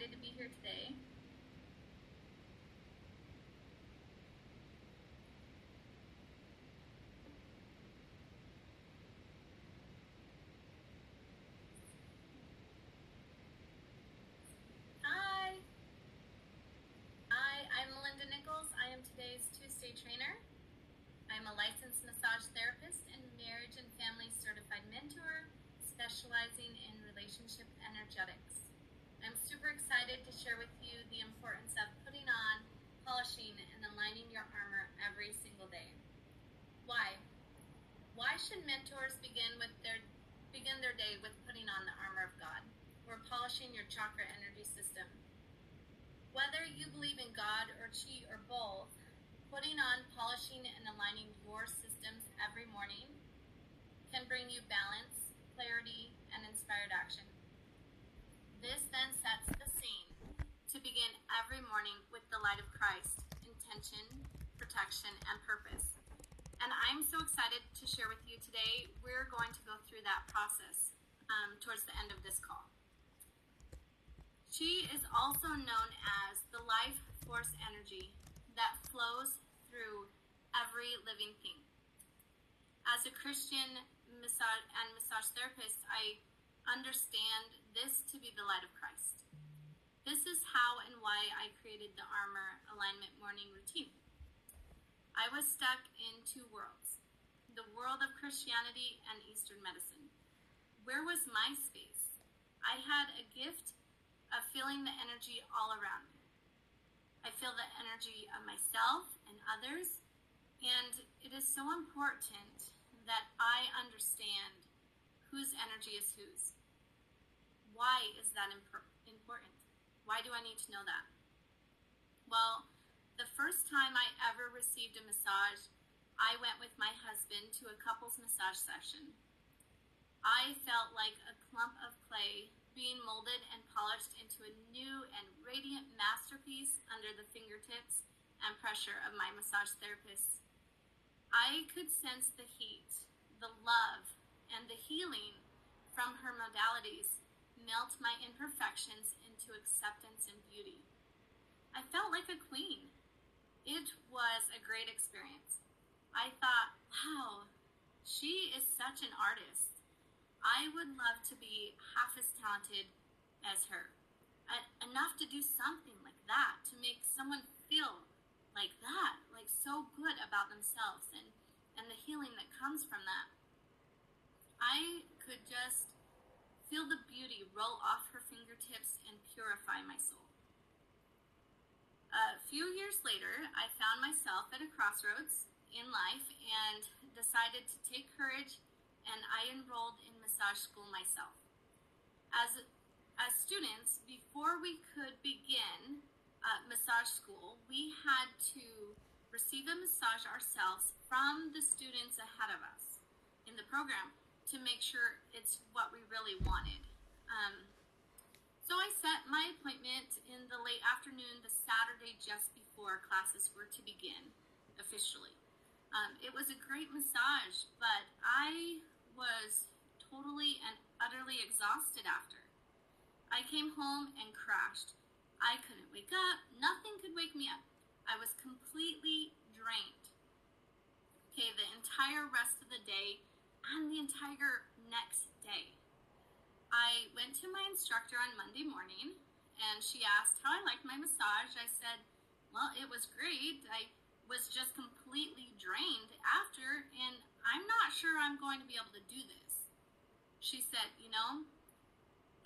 excited to be here today. Hi. Hi, I'm Melinda Nichols. I am today's Tuesday trainer. I'm a licensed massage therapist and marriage and family certified mentor specializing in relationship energetics. Super excited to share with you the importance of putting on, polishing, and aligning your armor every single day. Why? Why should mentors begin with their begin their day with putting on the armor of God or polishing your chakra energy system? Whether you believe in God or Chi or both, putting on, polishing, and aligning your systems every morning can bring you balance, clarity, and inspired action. This then sets the scene to begin every morning with the light of Christ, intention, protection, and purpose. And I'm so excited to share with you today. We're going to go through that process um, towards the end of this call. Chi is also known as the life force energy that flows through every living thing. As a Christian massage and massage therapist, I understand this to be the light of Christ. This is how and why I created the armor alignment morning routine. I was stuck in two worlds the world of Christianity and Eastern medicine. Where was my space? I had a gift of feeling the energy all around me. I feel the energy of myself and others, and it is so important that I understand whose energy is whose. Why is that imp- important? Why do I need to know that? Well, the first time I ever received a massage, I went with my husband to a couples massage session. I felt like a clump of clay being molded and polished into a new and radiant masterpiece under the fingertips and pressure of my massage therapist. I could sense the heat, the love, and the healing from her modalities melt my imperfections into acceptance and beauty. I felt like a queen. It was a great experience. I thought, wow, she is such an artist. I would love to be half as talented as her. enough to do something like that, to make someone feel like that, like so good about themselves and, and the healing that comes from that. I could just feel the beauty roll off her fingertips and purify my soul. A few years later, I found myself at a crossroads in life and decided to take courage and I enrolled in massage school myself. As as students, before we could begin uh, massage school, we had to receive a massage ourselves from the students ahead of us in the program to make sure it's what we really wanted. Um, so I set my appointment in the late afternoon, the Saturday just before classes were to begin officially. Um, it was a great massage, but I was totally and utterly exhausted after. I came home and crashed. I couldn't wake up. Nothing could wake me up. I was completely drained. Okay, the entire rest of the day and the entire next day. I went to my instructor on Monday morning and she asked how I liked my massage. I said, Well, it was great. I was just completely drained after, and I'm not sure I'm going to be able to do this. She said, You know,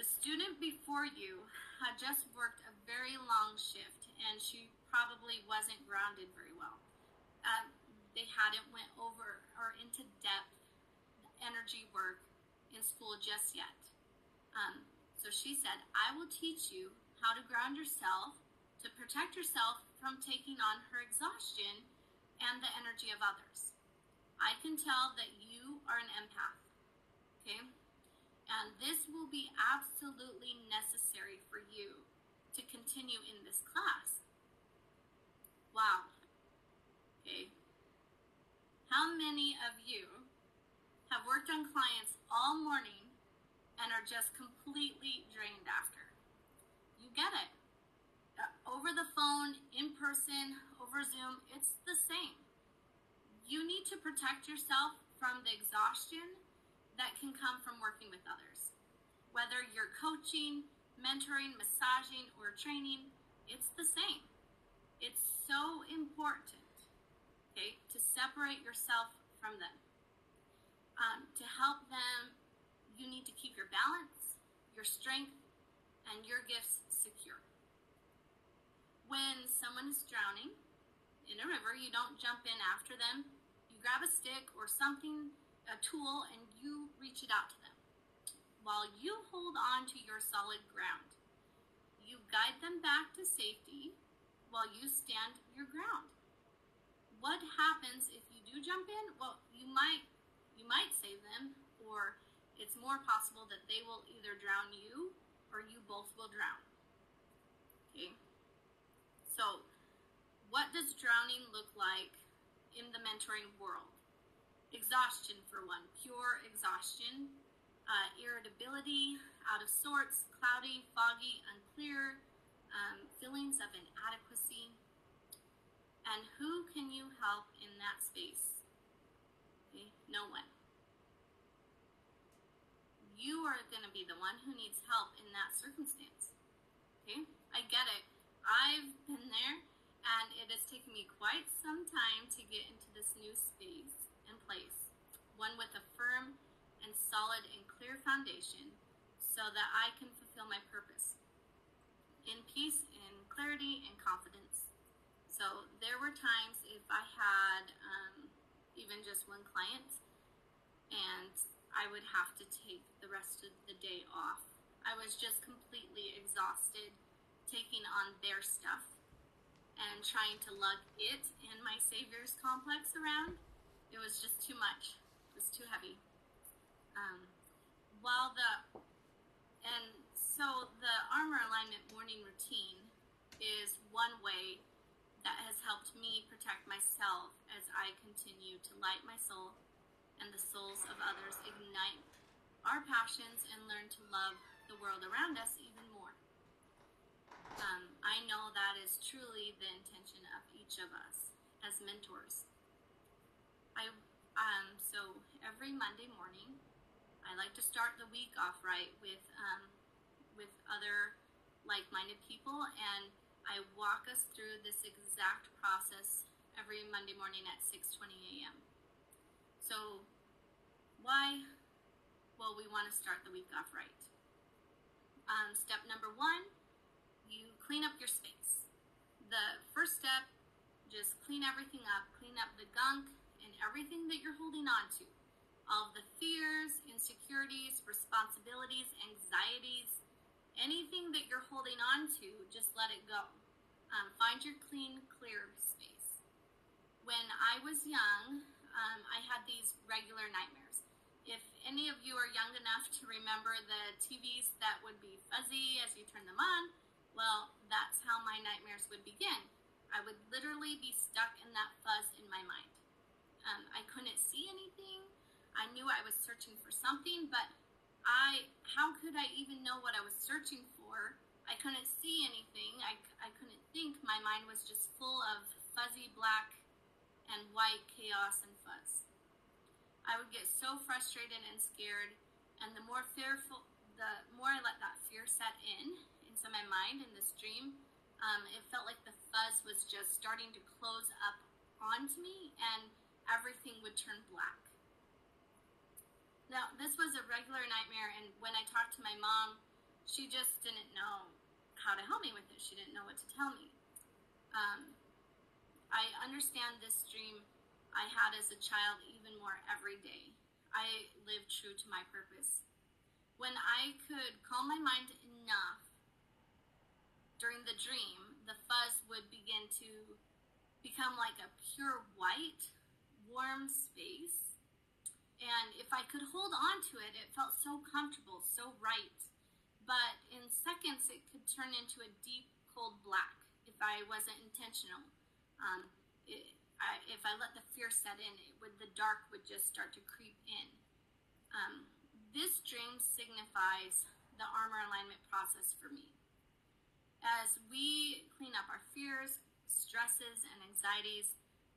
the student before you had just worked a very long shift and she probably wasn't grounded very well. Um, they hadn't went over or into depth energy work in school just yet. Um, so she said, I will teach you how to ground yourself to protect yourself from taking on her exhaustion and the energy of others. I can tell that you are an empath. Okay? And this will be absolutely necessary for you to continue in this class. Wow. Okay. How many of you have worked on clients all morning and are just completely drained after. You get it. Uh, over the phone, in person, over Zoom, it's the same. You need to protect yourself from the exhaustion that can come from working with others. Whether you're coaching, mentoring, massaging, or training, it's the same. It's so important, okay, to separate yourself from them. Um, to help them, you need to keep your balance, your strength, and your gifts secure. When someone is drowning in a river, you don't jump in after them. You grab a stick or something, a tool, and you reach it out to them while you hold on to your solid ground. You guide them back to safety while you stand your ground. What happens if you do jump in? Well, you might you might save them or it's more possible that they will either drown you or you both will drown. Okay? So, what does drowning look like in the mentoring world? Exhaustion, for one, pure exhaustion, uh, irritability, out of sorts, cloudy, foggy, unclear, um, feelings of inadequacy. And who can you help in that space? No one. You are going to be the one who needs help in that circumstance. Okay, I get it. I've been there, and it has taken me quite some time to get into this new space and place, one with a firm and solid and clear foundation so that I can fulfill my purpose in peace, in clarity, and confidence. So there were times if I had um, even just one client, and I would have to take the rest of the day off. I was just completely exhausted taking on their stuff and trying to lug it and my Savior's complex around. It was just too much. It was too heavy. Um, while the and so the armor alignment morning routine is one way that has helped me protect myself as I continue to light my soul and the souls of others, ignite our passions, and learn to love the world around us even more. Um, I know that is truly the intention of each of us as mentors. I um, so every Monday morning, I like to start the week off right with um, with other like-minded people and I walk us through this exact process every Monday morning at 6:20 a.m. So why? Well, we want to start the week off right. Um, step number one, you clean up your space. The first step, just clean everything up, clean up the gunk and everything that you're holding on to. All the fears, insecurities, responsibilities, anxieties, anything that you're holding on to, just let it go. Um, find your clean, clear space. When I was young, um, I had these regular nightmares. If any of you are young enough to remember the TVs that would be fuzzy as you turn them on, well, that's how my nightmares would begin. I would literally be stuck in that fuzz in my mind. Um, I couldn't see anything. I knew I was searching for something, but I how could I even know what I was searching for? I couldn't see anything. I, I couldn't think. My mind was just full of fuzzy black and white chaos and fuzz. I would get so frustrated and scared, and the more fearful, the more I let that fear set in into my mind in this dream, um, it felt like the fuzz was just starting to close up onto me, and everything would turn black. Now, this was a regular nightmare, and when I talked to my mom, she just didn't know how to help me with it. She didn't know what to tell me. Um, I understand this dream I had as a child even more every day. I lived true to my purpose. When I could calm my mind enough during the dream, the fuzz would begin to become like a pure white, warm space and if I could hold on to it, it felt so comfortable, so right. But in seconds, it could turn into a deep, cold black if I wasn't intentional. Um, it, I, if I let the fear set in, it would the dark would just start to creep in. Um, this dream signifies the armor alignment process for me. As we clean up our fears, stresses, and anxieties,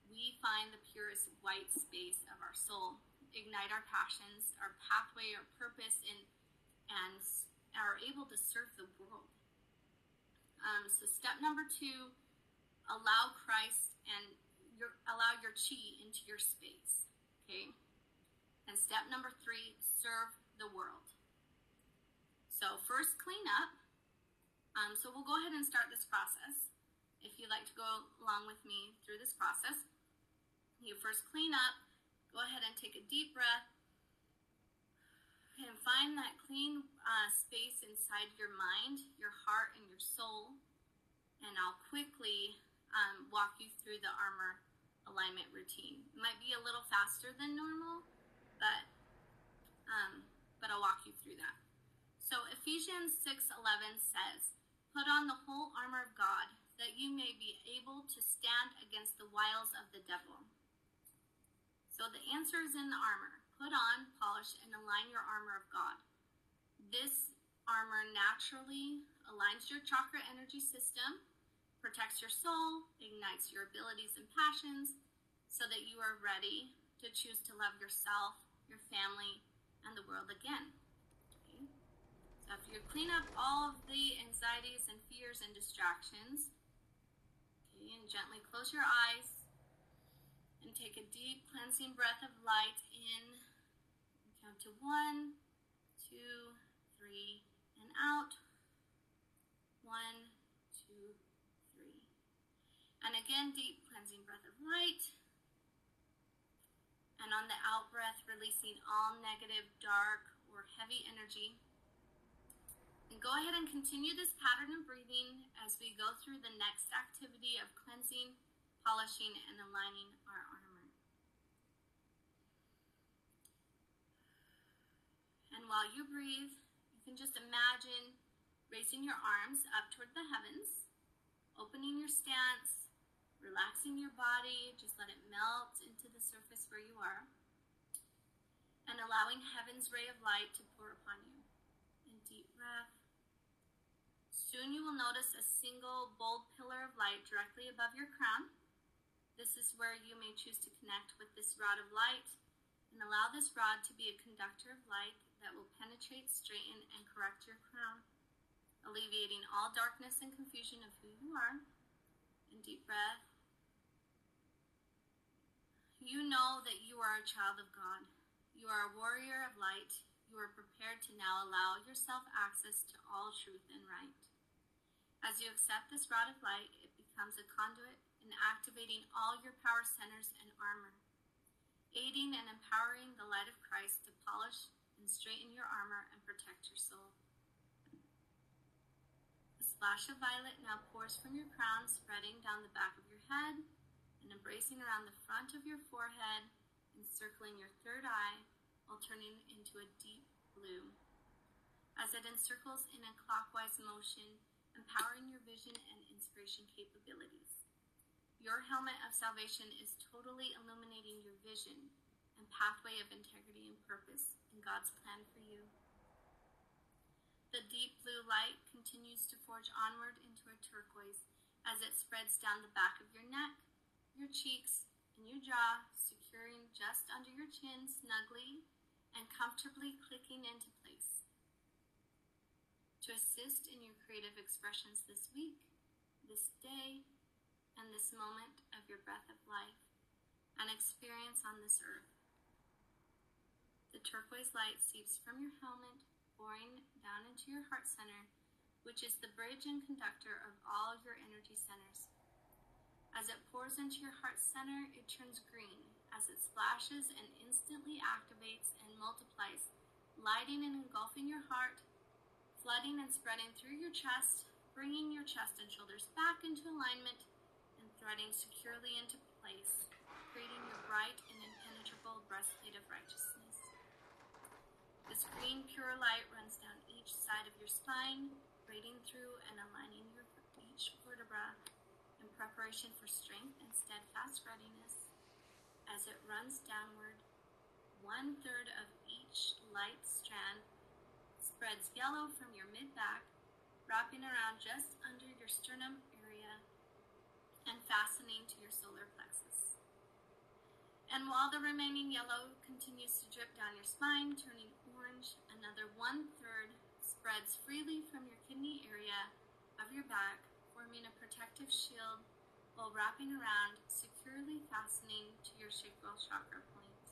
we find the purest white space of our soul, ignite our passions, our pathway, our purpose, and, and are able to serve the world. Um, so, step number two allow Christ and your, allow your chi into your space. Okay? And step number three serve the world. So, first, clean up. Um, so, we'll go ahead and start this process. If you'd like to go along with me through this process, you first clean up, go ahead and take a deep breath, and find that clean uh, space inside your mind, your heart, and your soul. And I'll quickly um, walk you through the armor alignment routine. It might be a little faster than normal, but um, but I'll walk you through that. So Ephesians 6:11 says, "Put on the whole armor of God, that you may be able to stand against the wiles of the devil." So the answer is in the armor. Put on, polish, and align your armor of God. This armor naturally aligns your chakra energy system protects your soul, ignites your abilities and passions, so that you are ready to choose to love yourself, your family, and the world again. So after you clean up all of the anxieties and fears and distractions, okay, and gently close your eyes and take a deep cleansing breath of light in. Count to one, two, three, and out. One, and again, deep cleansing breath of light. And on the out breath, releasing all negative, dark, or heavy energy. And go ahead and continue this pattern of breathing as we go through the next activity of cleansing, polishing, and aligning our armor. And while you breathe, you can just imagine raising your arms up toward the heavens, opening your stance, relaxing your body, just let it melt into the surface where you are, and allowing heaven's ray of light to pour upon you. In deep breath. Soon you will notice a single bold pillar of light directly above your crown. This is where you may choose to connect with this rod of light and allow this rod to be a conductor of light that will penetrate, straighten, and correct your crown, alleviating all darkness and confusion of who you are and deep breath. You know that you are a child of God. You are a warrior of light. You are prepared to now allow yourself access to all truth and right. As you accept this rod of light, it becomes a conduit in activating all your power centers and armor, aiding and empowering the light of Christ to polish and straighten your armor and protect your soul A splash of violet now pours from your crown, spreading down the back of your head and embracing around the front of your forehead, encircling your third eye while turning into a deep blue. As it encircles in a clockwise motion, empowering your vision and inspiration capabilities. Your helmet of salvation is totally illuminating your vision and pathway of integrity and purpose in God's plan for you. The deep blue light continues to forge onward into a turquoise as it spreads down the back of your neck, your cheeks, and your jaw, securing just under your chin snugly and comfortably clicking into place. To assist in your creative expressions this week, this day, and this moment of your breath of life, an experience on this earth. The turquoise light seeps from your helmet pouring down into your heart center, which is the bridge and conductor of all your energy centers. As it pours into your heart center, it turns green as it splashes and instantly activates and multiplies, lighting and engulfing your heart, flooding and spreading through your chest, bringing your chest and shoulders back into alignment, threading securely into place, creating your bright and impenetrable breastplate of righteousness. This green, pure light runs down each side of your spine, braiding through and aligning your each vertebra in preparation for strength and steadfast readiness. As it runs downward, one third of each light strand spreads yellow from your mid back, wrapping around just under your sternum and fastening to your solar plexus. And while the remaining yellow continues to drip down your spine, turning orange, another one third spreads freely from your kidney area of your back, forming a protective shield while wrapping around, securely fastening to your sacral chakra point.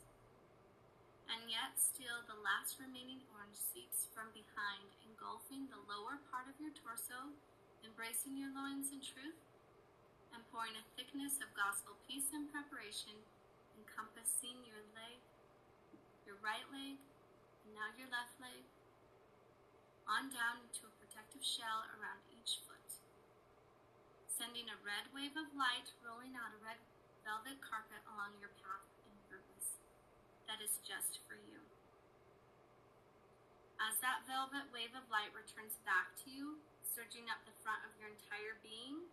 And yet, still, the last remaining orange seeps from behind, engulfing the lower part of your torso, embracing your loins in truth, and pouring a thickness of gospel peace and preparation encompassing your leg, your right leg, and now your left leg, on down into a protective shell around each foot, sending a red wave of light rolling out a red velvet carpet along your path and purpose that is just for you. As that velvet wave of light returns back to you, surging up the front of your entire being,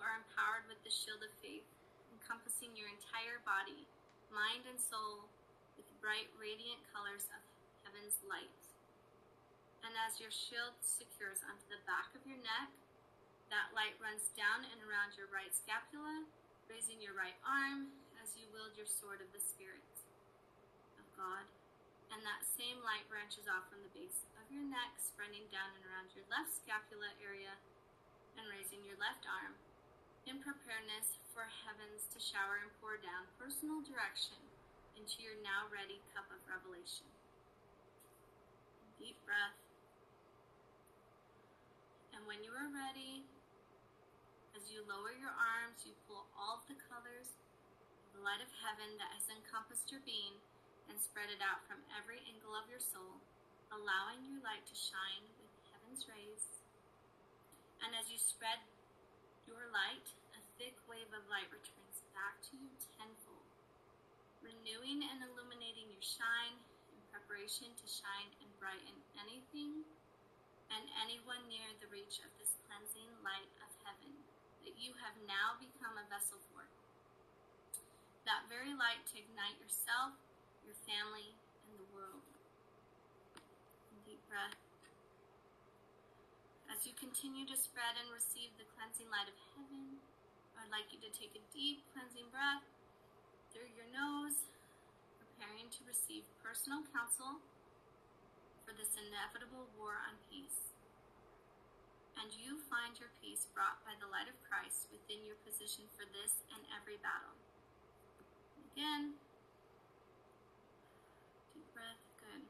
are empowered with the shield of faith encompassing your entire body, mind, and soul with bright, radiant colors of heaven's light. And as your shield secures onto the back of your neck, that light runs down and around your right scapula, raising your right arm as you wield your sword of the Spirit of God. And that same light branches off from the base of your neck, spreading down and around your left scapula area, and raising your left arm in preparedness for heavens to shower and pour down personal direction into your now ready cup of revelation. Deep breath. And when you are ready, as you lower your arms, you pull all of the colors the light of heaven that has encompassed your being and spread it out from every angle of your soul, allowing your light to shine with heaven's rays. And as you spread your light, a thick wave of light returns back to you tenfold, renewing and illuminating your shine in preparation to shine and brighten anything and anyone near the reach of this cleansing light of heaven that you have now become a vessel for. That very light to ignite yourself, your family, and the world. Deep breath. As you continue to spread and receive the cleansing light of heaven, I'd like you to take a deep cleansing breath through your nose, preparing to receive personal counsel for this inevitable war on peace. And you find your peace brought by the light of Christ within your position for this and every battle. Again, deep breath, good.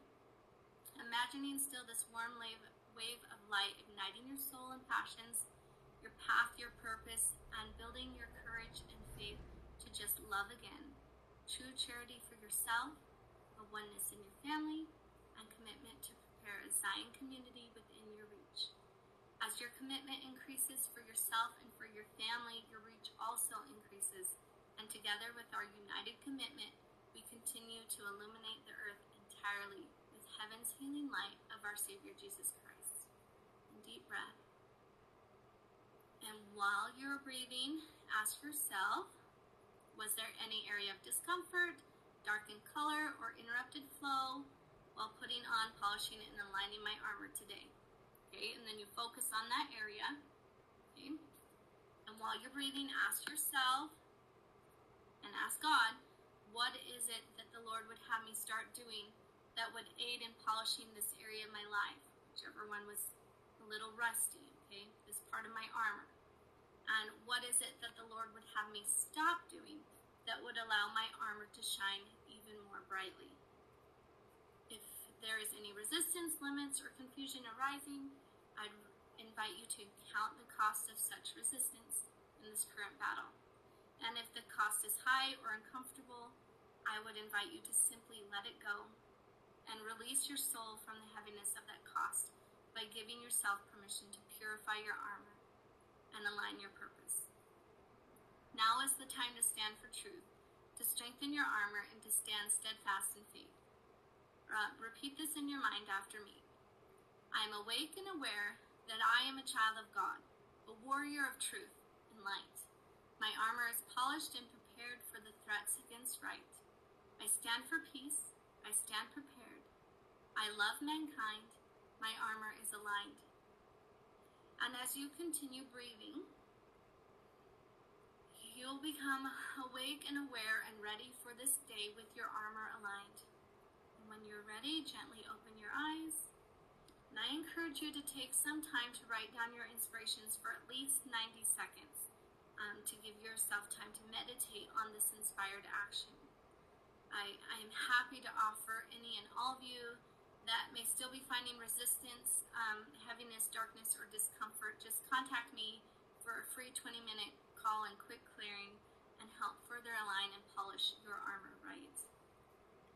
Imagining still this warm wave of light igniting your soul and passions, your path, your purpose, and building your courage and faith to just love again. True charity for yourself, a oneness in your family, and commitment to prepare a Zion community within your reach. As your commitment increases for yourself and for your family, your reach also increases. And together with our united commitment, we continue to illuminate the earth entirely with heaven's healing light of our Savior Jesus Christ. Deep breath. And while you're breathing, ask yourself was there any area of discomfort, darkened color, or interrupted flow while putting on, polishing, and aligning my armor today? Okay, and then you focus on that area. Okay, and while you're breathing, ask yourself and ask God, what is it that the Lord would have me start doing that would aid in polishing this area of my life? Whichever one was a little rusty, okay, this part of my armor and what is it that the Lord would have me stop doing that would allow my armor to shine even more brightly. If there is any resistance, limits, or confusion arising, I'd invite you to count the cost of such resistance in this current battle. And if the cost is high or uncomfortable, I would invite you to simply let it go and release your soul from the heaviness of that cost by giving yourself permission to purify your armor and align your purpose. Now is the time to stand for truth, to strengthen your armor, and to stand steadfast in faith. Uh, repeat this in your mind after me. I am awake and aware that I am a child of God, a warrior of truth and light. My armor is polished and prepared for the threats against right. I stand for peace. I stand prepared. I love mankind. My armor is aligned. And as you continue breathing, you'll become awake and aware and ready for this day with your armor aligned. And when you're ready, gently open your eyes. And I encourage you to take some time to write down your inspirations for at least 90 seconds um, to give yourself time to meditate on this inspired action. I, I am happy to offer any and all of you that may still be finding resistance, um, heaviness, darkness, or discomfort. Just contact me for a free 20 minute call and quick clearing and help further align and polish your armor right.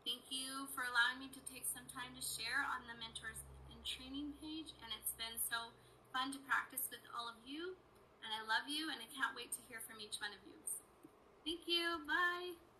Thank you for allowing me to take some time to share on the Mentors and Training page, and it's been so fun to practice with all of you. And I love you, and I can't wait to hear from each one of you. Thank you. Bye.